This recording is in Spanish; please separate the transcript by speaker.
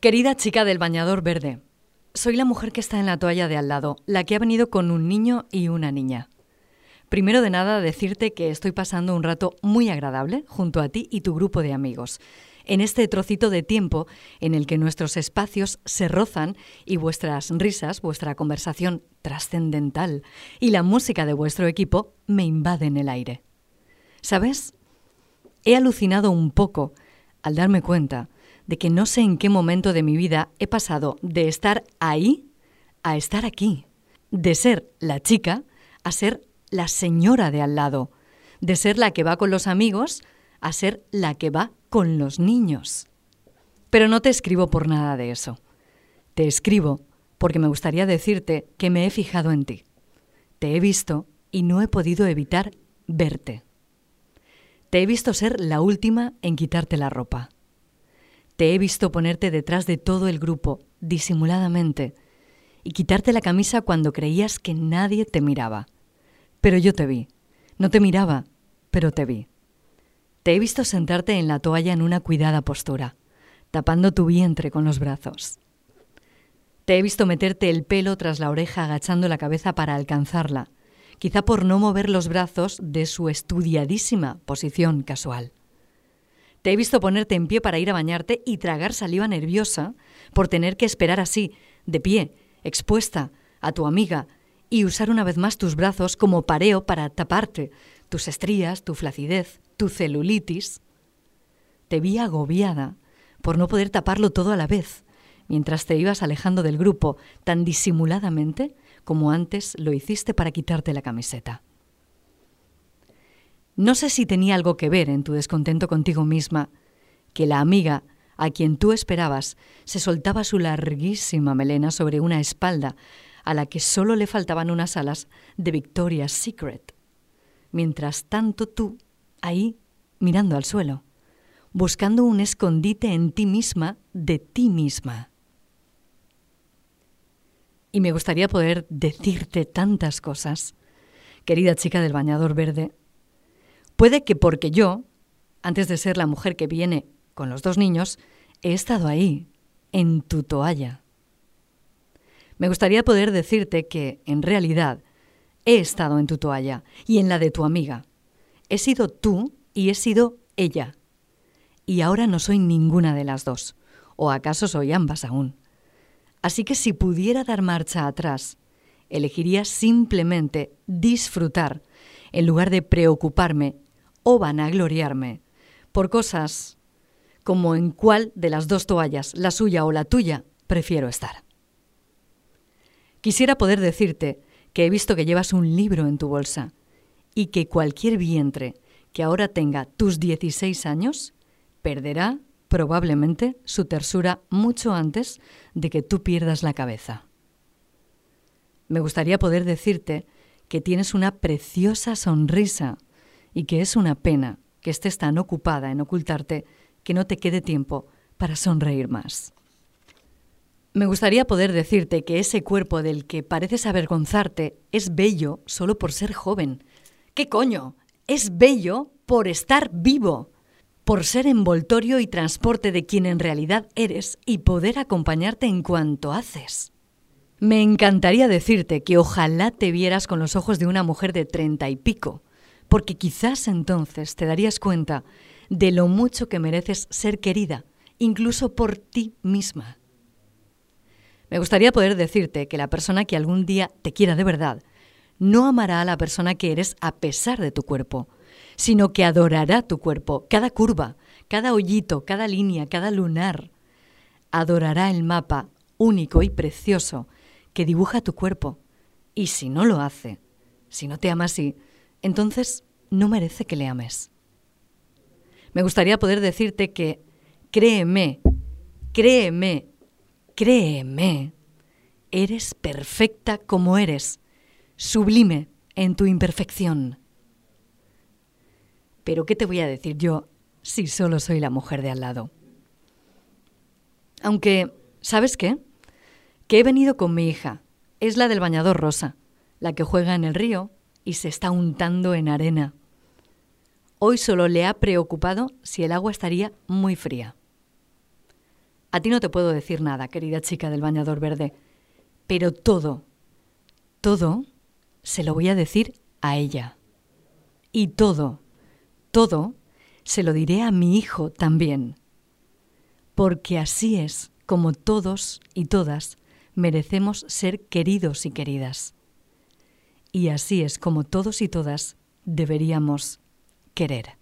Speaker 1: Querida chica del bañador verde, soy la mujer que está en la toalla de al lado, la que ha venido con un niño y una niña. Primero de nada, decirte que estoy pasando un rato muy agradable junto a ti y tu grupo de amigos, en este trocito de tiempo en el que nuestros espacios se rozan y vuestras risas, vuestra conversación trascendental y la música de vuestro equipo me invaden el aire. ¿Sabes? He alucinado un poco al darme cuenta de que no sé en qué momento de mi vida he pasado de estar ahí a estar aquí, de ser la chica a ser la señora de al lado, de ser la que va con los amigos a ser la que va con los niños. Pero no te escribo por nada de eso. Te escribo porque me gustaría decirte que me he fijado en ti. Te he visto y no he podido evitar verte. Te he visto ser la última en quitarte la ropa. Te he visto ponerte detrás de todo el grupo, disimuladamente, y quitarte la camisa cuando creías que nadie te miraba. Pero yo te vi. No te miraba, pero te vi. Te he visto sentarte en la toalla en una cuidada postura, tapando tu vientre con los brazos. Te he visto meterte el pelo tras la oreja agachando la cabeza para alcanzarla, quizá por no mover los brazos de su estudiadísima posición casual. Te he visto ponerte en pie para ir a bañarte y tragar saliva nerviosa por tener que esperar así, de pie, expuesta, a tu amiga, y usar una vez más tus brazos como pareo para taparte tus estrías, tu flacidez, tu celulitis. Te vi agobiada por no poder taparlo todo a la vez, mientras te ibas alejando del grupo tan disimuladamente como antes lo hiciste para quitarte la camiseta. No sé si tenía algo que ver en tu descontento contigo misma, que la amiga a quien tú esperabas se soltaba su larguísima melena sobre una espalda a la que solo le faltaban unas alas de Victoria's Secret. Mientras tanto tú, ahí, mirando al suelo, buscando un escondite en ti misma de ti misma. Y me gustaría poder decirte tantas cosas, querida chica del bañador verde, Puede que porque yo, antes de ser la mujer que viene con los dos niños, he estado ahí, en tu toalla. Me gustaría poder decirte que, en realidad, he estado en tu toalla y en la de tu amiga. He sido tú y he sido ella. Y ahora no soy ninguna de las dos. ¿O acaso soy ambas aún? Así que si pudiera dar marcha atrás, elegiría simplemente disfrutar en lugar de preocuparme o vanagloriarme por cosas como en cuál de las dos toallas, la suya o la tuya, prefiero estar. Quisiera poder decirte que he visto que llevas un libro en tu bolsa y que cualquier vientre que ahora tenga tus 16 años perderá probablemente su tersura mucho antes de que tú pierdas la cabeza. Me gustaría poder decirte que tienes una preciosa sonrisa y que es una pena que estés tan ocupada en ocultarte que no te quede tiempo para sonreír más. Me gustaría poder decirte que ese cuerpo del que pareces avergonzarte es bello solo por ser joven. ¿Qué coño? Es bello por estar vivo, por ser envoltorio y transporte de quien en realidad eres y poder acompañarte en cuanto haces. Me encantaría decirte que ojalá te vieras con los ojos de una mujer de treinta y pico, porque quizás entonces te darías cuenta de lo mucho que mereces ser querida, incluso por ti misma. Me gustaría poder decirte que la persona que algún día te quiera de verdad no amará a la persona que eres a pesar de tu cuerpo, sino que adorará tu cuerpo, cada curva, cada hoyito, cada línea, cada lunar. Adorará el mapa único y precioso que dibuja tu cuerpo. Y si no lo hace, si no te ama así, entonces no merece que le ames. Me gustaría poder decirte que créeme, créeme, créeme, eres perfecta como eres, sublime en tu imperfección. Pero ¿qué te voy a decir yo si solo soy la mujer de al lado? Aunque, ¿sabes qué? Que he venido con mi hija. Es la del bañador rosa, la que juega en el río y se está untando en arena. Hoy solo le ha preocupado si el agua estaría muy fría. A ti no te puedo decir nada, querida chica del bañador verde, pero todo, todo se lo voy a decir a ella. Y todo, todo se lo diré a mi hijo también. Porque así es como todos y todas merecemos ser queridos y queridas. Y así es como todos y todas deberíamos querer.